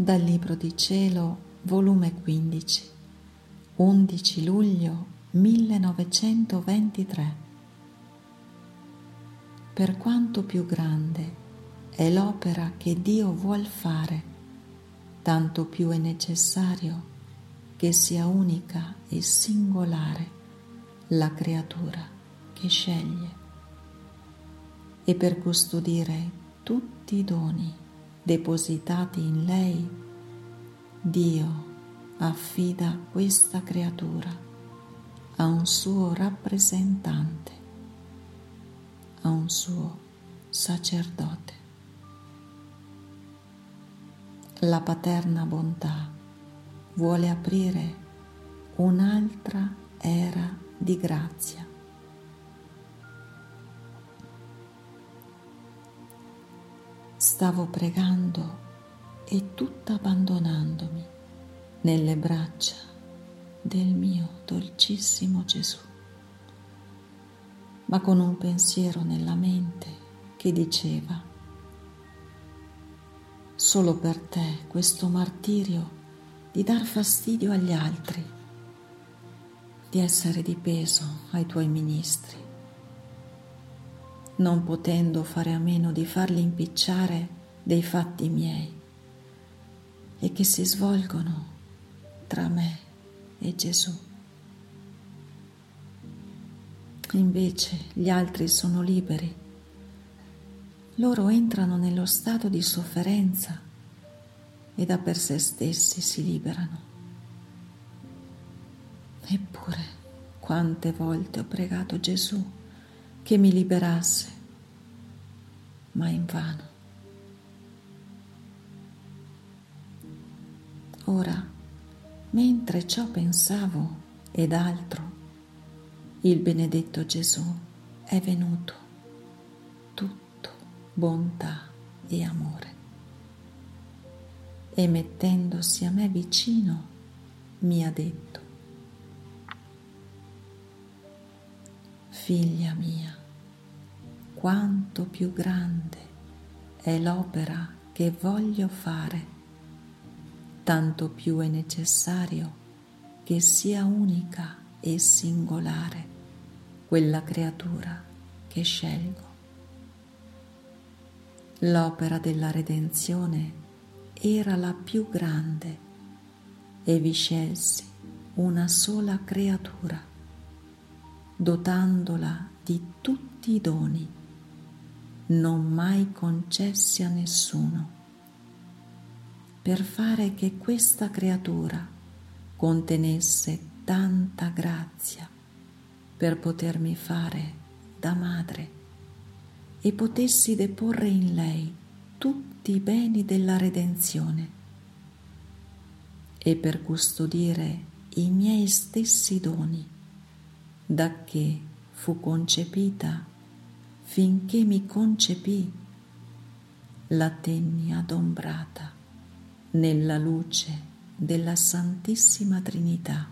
Dal Libro di Cielo, volume 15, 11 luglio 1923. Per quanto più grande è l'opera che Dio vuol fare, tanto più è necessario che sia unica e singolare la creatura che sceglie. E per custodire tutti i doni depositati in lei, Dio affida questa creatura a un suo rappresentante, a un suo sacerdote. La paterna bontà vuole aprire un'altra era di grazia Stavo pregando e tutta abbandonandomi nelle braccia del mio dolcissimo Gesù, ma con un pensiero nella mente che diceva, solo per te questo martirio di dar fastidio agli altri, di essere di peso ai tuoi ministri non potendo fare a meno di farli impicciare dei fatti miei e che si svolgono tra me e Gesù. Invece gli altri sono liberi, loro entrano nello stato di sofferenza e da per sé stessi si liberano. Eppure, quante volte ho pregato Gesù che mi liberasse, ma invano. Ora, mentre ciò pensavo ed altro, il benedetto Gesù è venuto, tutto bontà e amore. E mettendosi a me vicino, mi ha detto, Figlia mia, quanto più grande è l'opera che voglio fare, tanto più è necessario che sia unica e singolare quella creatura che scelgo. L'opera della redenzione era la più grande e vi scelsi una sola creatura dotandola di tutti i doni, non mai concessi a nessuno, per fare che questa creatura contenesse tanta grazia per potermi fare da madre e potessi deporre in lei tutti i beni della redenzione. E per custodire i miei stessi doni da che fu concepita finché mi concepì, la tenni adombrata nella luce della Santissima Trinità,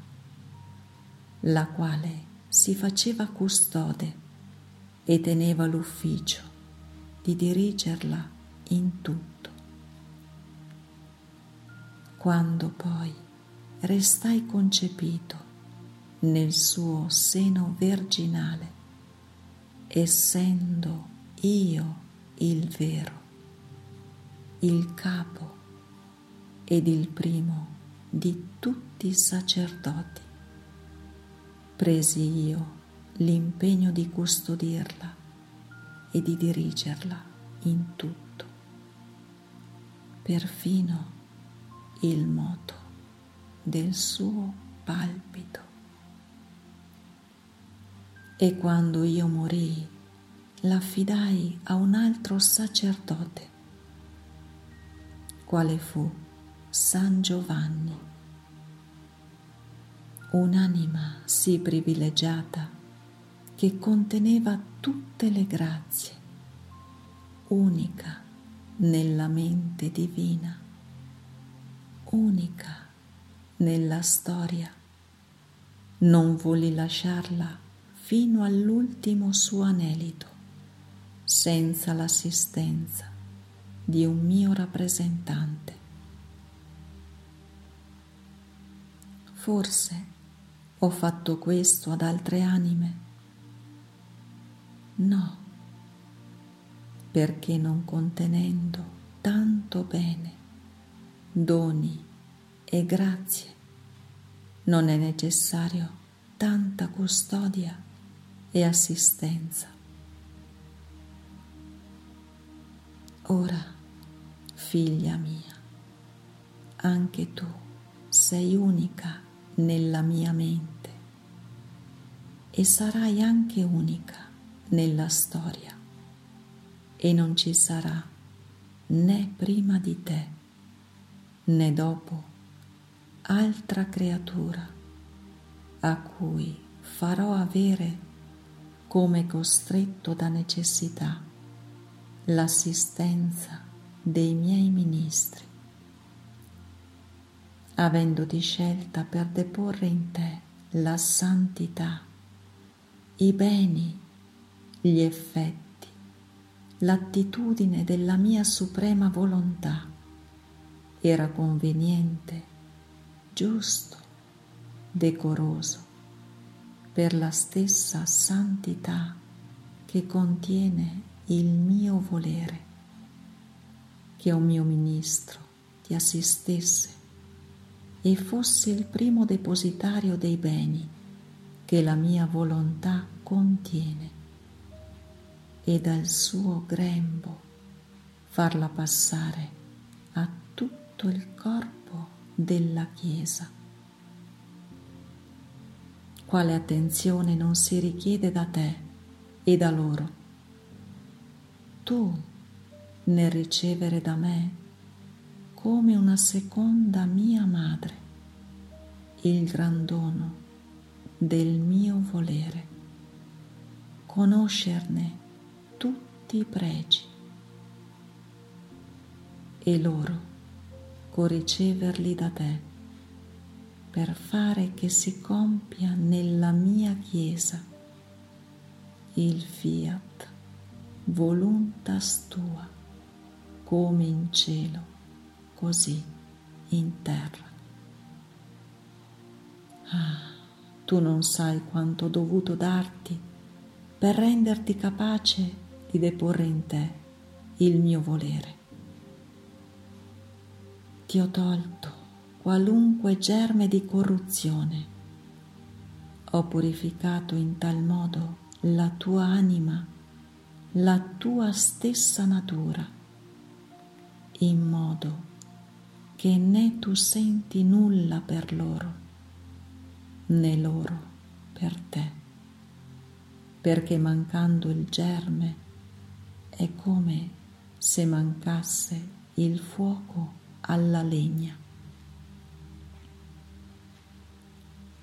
la quale si faceva custode e teneva l'ufficio di dirigerla in tutto. Quando poi restai concepito nel suo seno virginale, essendo io il vero, il capo ed il primo di tutti i sacerdoti. Presi io l'impegno di custodirla e di dirigerla in tutto, perfino il moto del suo palpito. E quando io morii, l'affidai a un altro sacerdote, quale fu San Giovanni, un'anima sì privilegiata che conteneva tutte le grazie, unica nella mente divina, unica nella storia. Non volli lasciarla fino all'ultimo suo anelito, senza l'assistenza di un mio rappresentante, Forse ho fatto questo ad altre anime. No, perché non contenendo tanto bene, doni e grazie, non è necessario tanta custodia e assistenza. Ora, figlia mia, anche tu sei unica nella mia mente e sarai anche unica nella storia e non ci sarà né prima di te né dopo altra creatura a cui farò avere come costretto da necessità l'assistenza dei miei ministri, avendoti scelta per deporre in te la santità, i beni, gli effetti, l'attitudine della mia suprema volontà, era conveniente, giusto, decoroso, per la stessa santità che contiene il mio volere, che un mio ministro ti assistesse e fosse il primo depositario dei beni che la mia volontà contiene e dal suo grembo farla passare a tutto il corpo della Chiesa. Quale attenzione non si richiede da te e da loro? tu nel ricevere da me come una seconda mia madre il gran dono del mio volere, conoscerne tutti i pregi e loro riceverli da te per fare che si compia nella mia Chiesa il fiat voluntas tua, come in cielo, così in terra. Ah, tu non sai quanto ho dovuto darti per renderti capace di deporre in te il mio volere. Ti ho tolto qualunque germe di corruzione. Ho purificato in tal modo la tua anima la tua stessa natura, in modo che né tu senti nulla per loro, né loro per te, perché mancando il germe è come se mancasse il fuoco alla legna.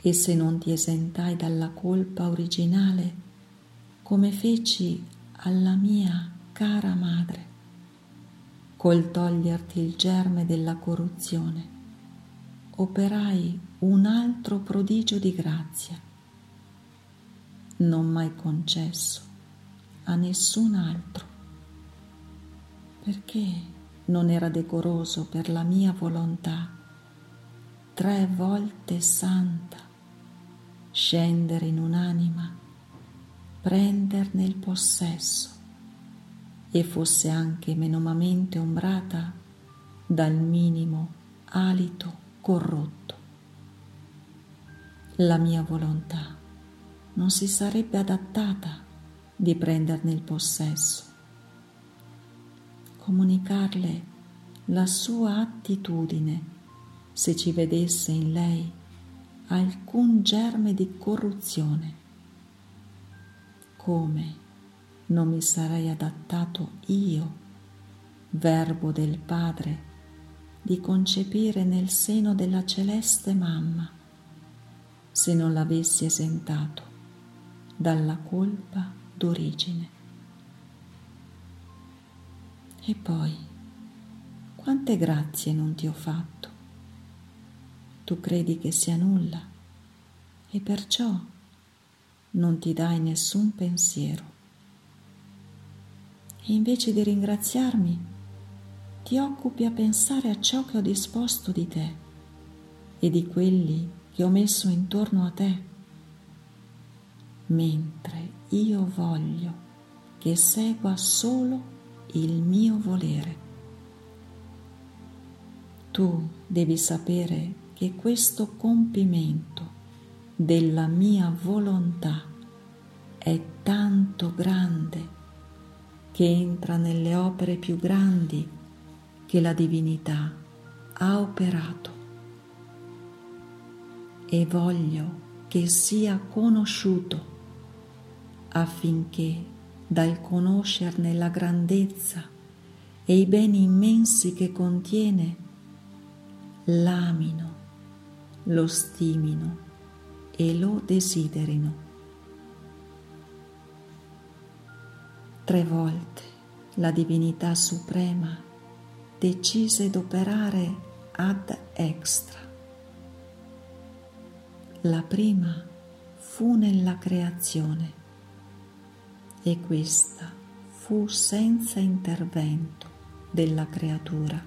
E se non ti esentai dalla colpa originale, come feci alla mia cara madre, col toglierti il germe della corruzione, operai un altro prodigio di grazia, non mai concesso a nessun altro, perché non era decoroso per la mia volontà tre volte santa scendere in un'anima prenderne il possesso e fosse anche menomamente ombrata dal minimo alito corrotto. La mia volontà non si sarebbe adattata di prenderne il possesso. Comunicarle la sua attitudine se ci vedesse in lei alcun germe di corruzione come non mi sarei adattato io, verbo del Padre, di concepire nel seno della celeste mamma, se non l'avessi esentato dalla colpa d'origine. E poi, quante grazie non ti ho fatto? Tu credi che sia nulla e perciò non ti dai nessun pensiero. E invece di ringraziarmi, ti occupi a pensare a ciò che ho disposto di te e di quelli che ho messo intorno a te, mentre io voglio che segua solo il mio volere. Tu devi sapere che questo compimento della mia volontà è tanto grande che entra nelle opere più grandi che la divinità ha operato. E voglio che sia conosciuto affinché dal conoscerne la grandezza e i beni immensi che contiene l'amino, lo stimino e lo desiderino. Tre volte la divinità suprema decise d'operare ad extra. La prima fu nella creazione e questa fu senza intervento della creatura,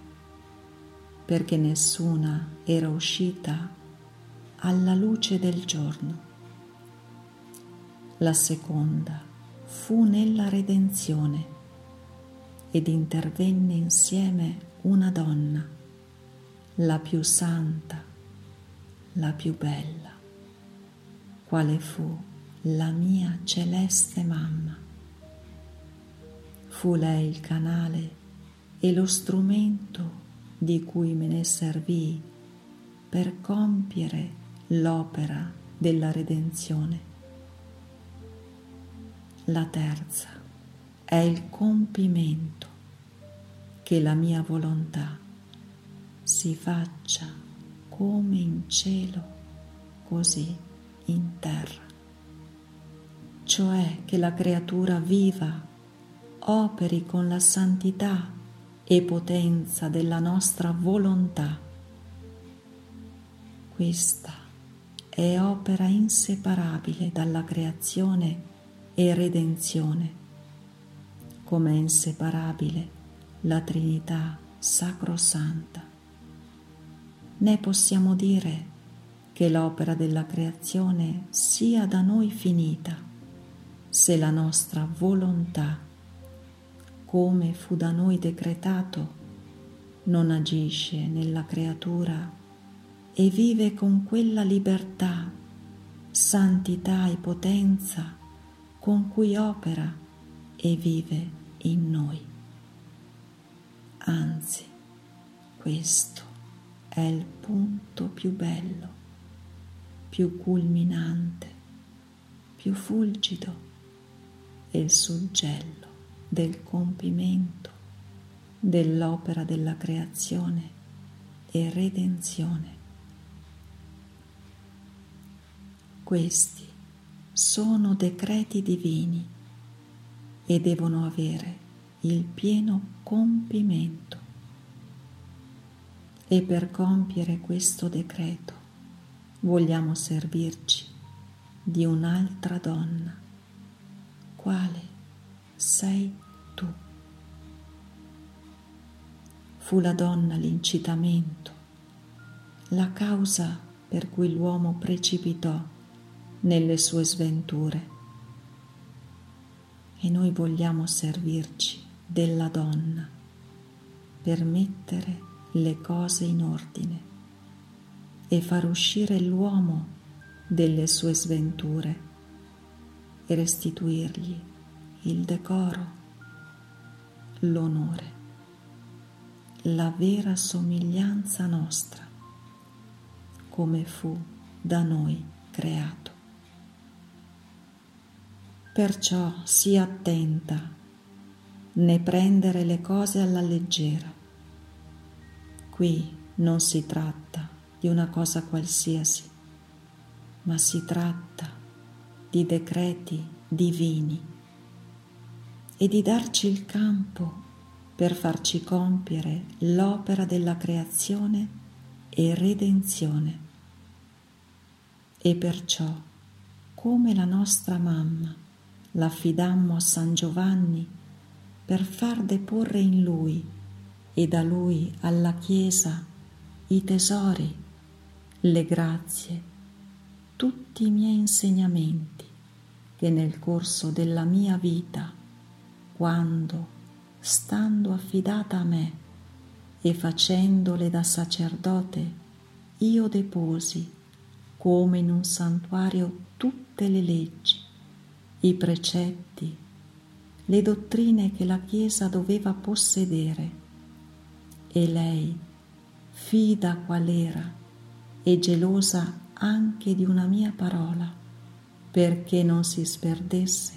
perché nessuna era uscita alla luce del giorno. La seconda fu nella redenzione ed intervenne insieme una donna, la più santa, la più bella, quale fu la mia celeste mamma. Fu lei il canale e lo strumento di cui me ne servii per compiere l'opera della redenzione. La terza è il compimento che la mia volontà si faccia come in cielo, così in terra. Cioè che la creatura viva operi con la santità e potenza della nostra volontà. Questa è opera inseparabile dalla creazione e redenzione, come è inseparabile la Trinità sacrosanta. Né possiamo dire che l'opera della creazione sia da noi finita se la nostra volontà, come fu da noi decretato, non agisce nella creatura e vive con quella libertà, santità e potenza con cui opera e vive in noi. Anzi, questo è il punto più bello, più culminante, più fulgido e il suggello del compimento dell'opera della creazione e redenzione. Questi sono decreti divini e devono avere il pieno compimento. E per compiere questo decreto vogliamo servirci di un'altra donna, quale sei tu. Fu la donna l'incitamento, la causa per cui l'uomo precipitò nelle sue sventure. E noi vogliamo servirci della donna per mettere le cose in ordine e far uscire l'uomo delle sue sventure e restituirgli il decoro, l'onore, la vera somiglianza nostra, come fu da noi creato. Perciò sii attenta né prendere le cose alla leggera. Qui non si tratta di una cosa qualsiasi, ma si tratta di decreti divini e di darci il campo per farci compiere l'opera della creazione e redenzione. E perciò, come la nostra mamma, l'affidammo a San Giovanni per far deporre in lui e da lui alla Chiesa i tesori, le grazie tutti i miei insegnamenti che nel corso della mia vita, quando, stando affidata a me e facendole da sacerdote, io deposi come in un santuario tutte le leggi, i precetti, le dottrine che la Chiesa doveva possedere e lei, fida qual era e gelosa anche di una mia parola, perché non si sperdesse,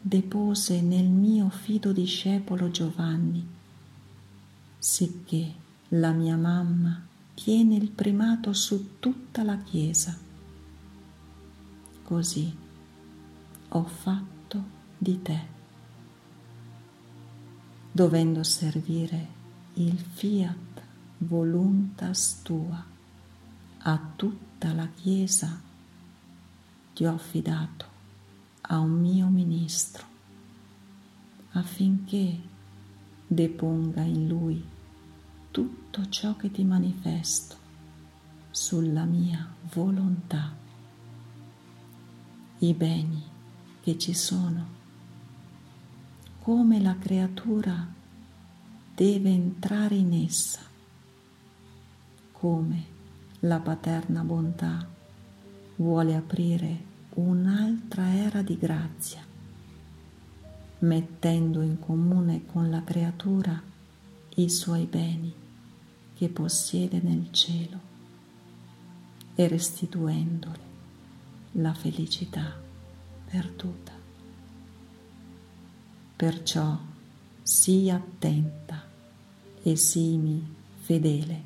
depose nel mio fido discepolo Giovanni, sicché la mia mamma tiene il primato su tutta la Chiesa. Così ho fatto di te dovendo servire il fiat voluntas tua a tutta la Chiesa, ti ho affidato a un mio ministro affinché deponga in lui tutto ciò che ti manifesto sulla mia volontà, i beni che ci sono. Come la creatura deve entrare in essa, come la paterna bontà vuole aprire un'altra era di grazia, mettendo in comune con la creatura i suoi beni che possiede nel cielo e restituendole la felicità perduta. Perciò sii attenta e sii fedele